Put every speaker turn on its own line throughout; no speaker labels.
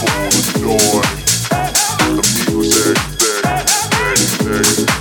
food, joy, the music, that, that, that.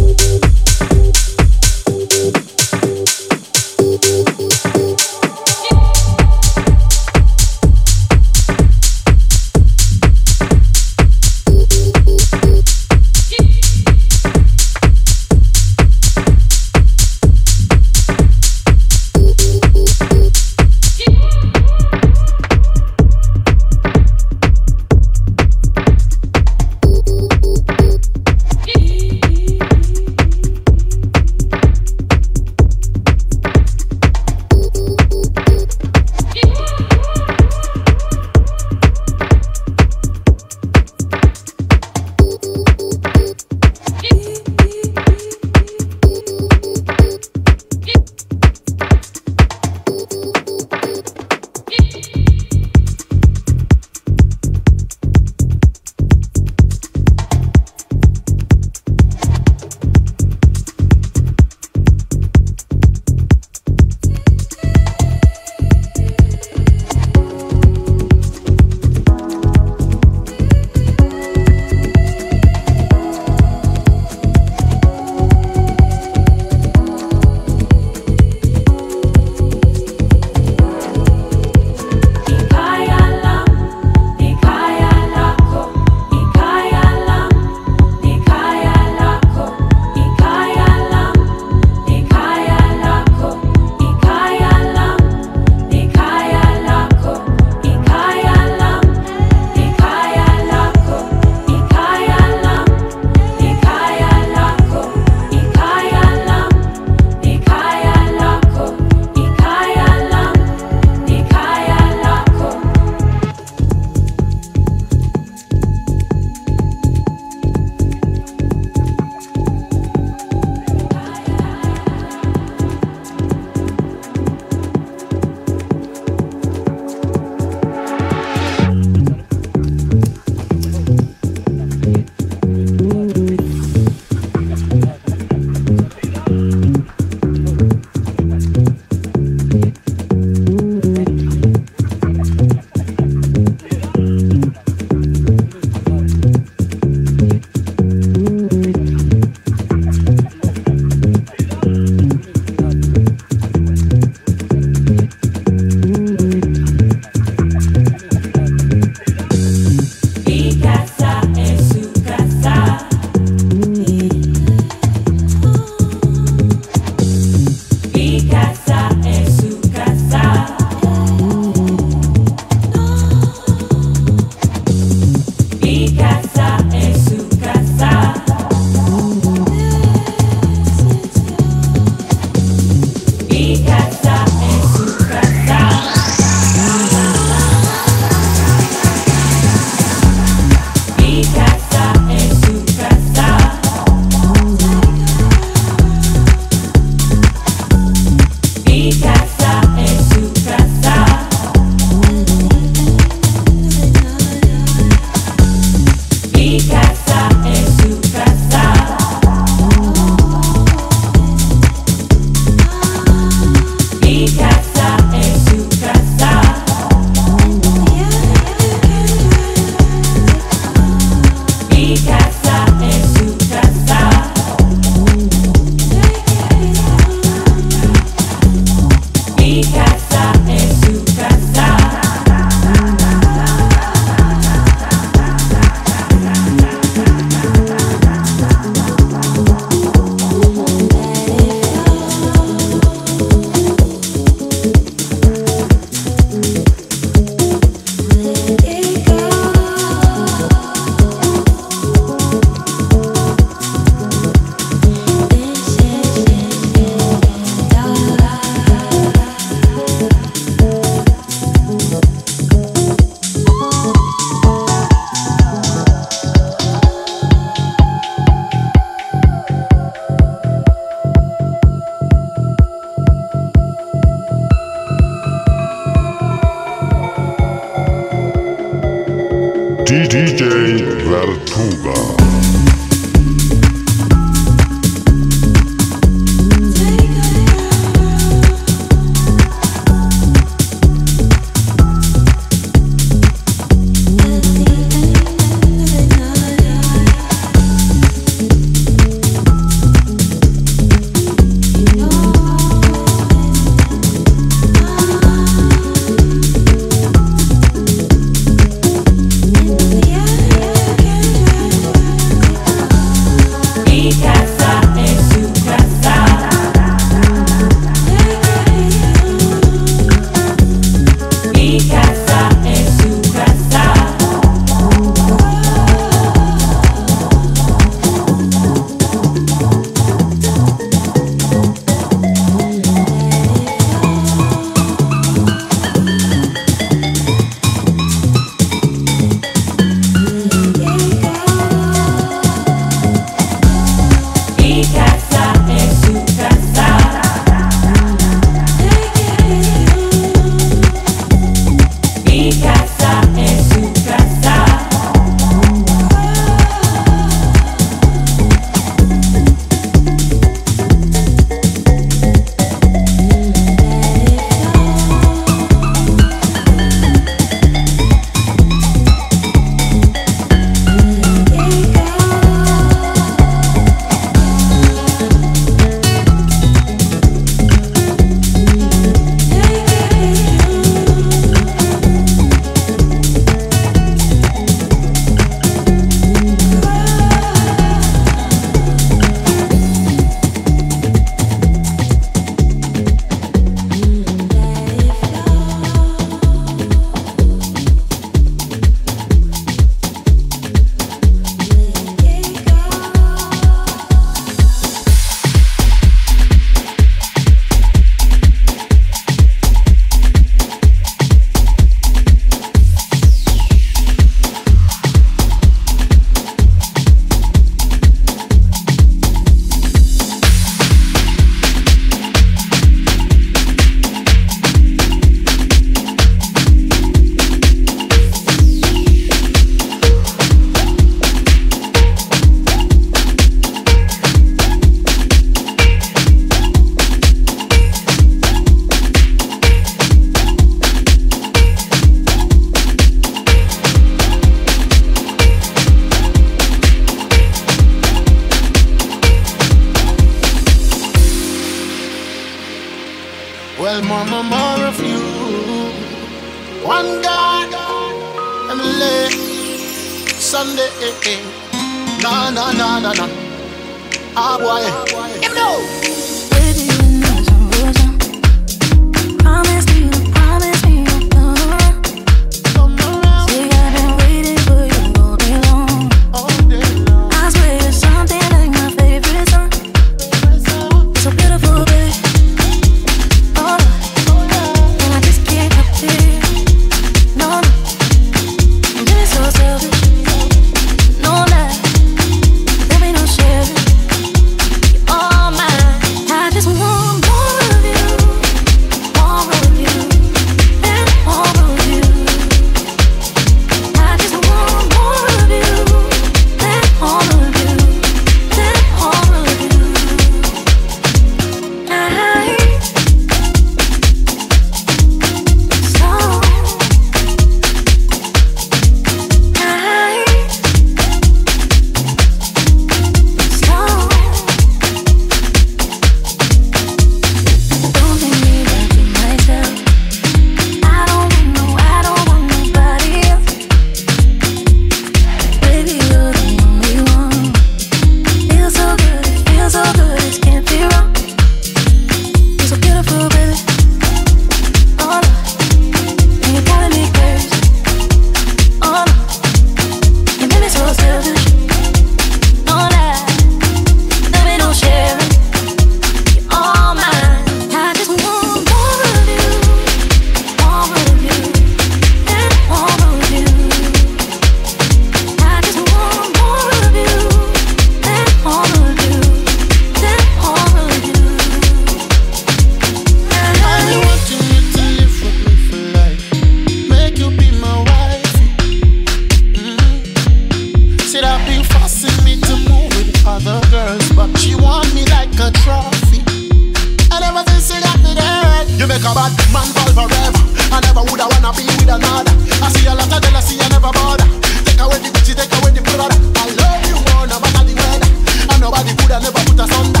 a bad man fall forever. I never woulda wanna be with another. I see a lot of jealousy, I never bother. Take away the bitchy, take away the brother. I love you more, no matter the weather. And nobody woulda never put us under.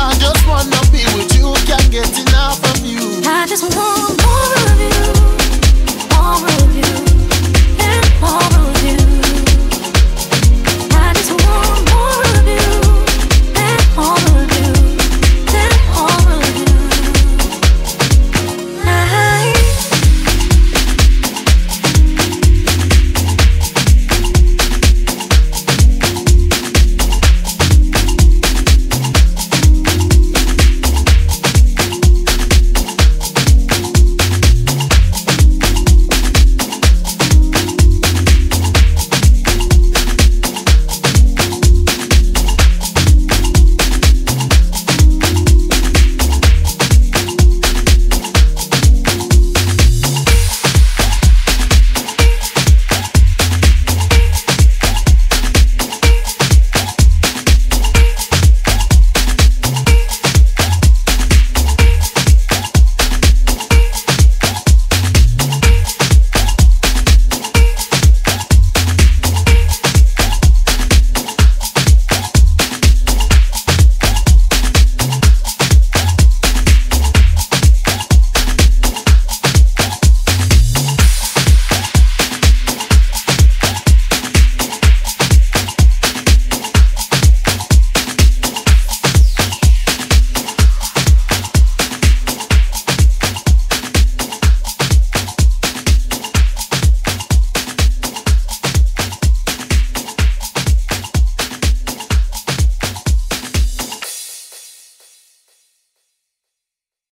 I just wanna be with you, can't get enough of you.
I just want more of you.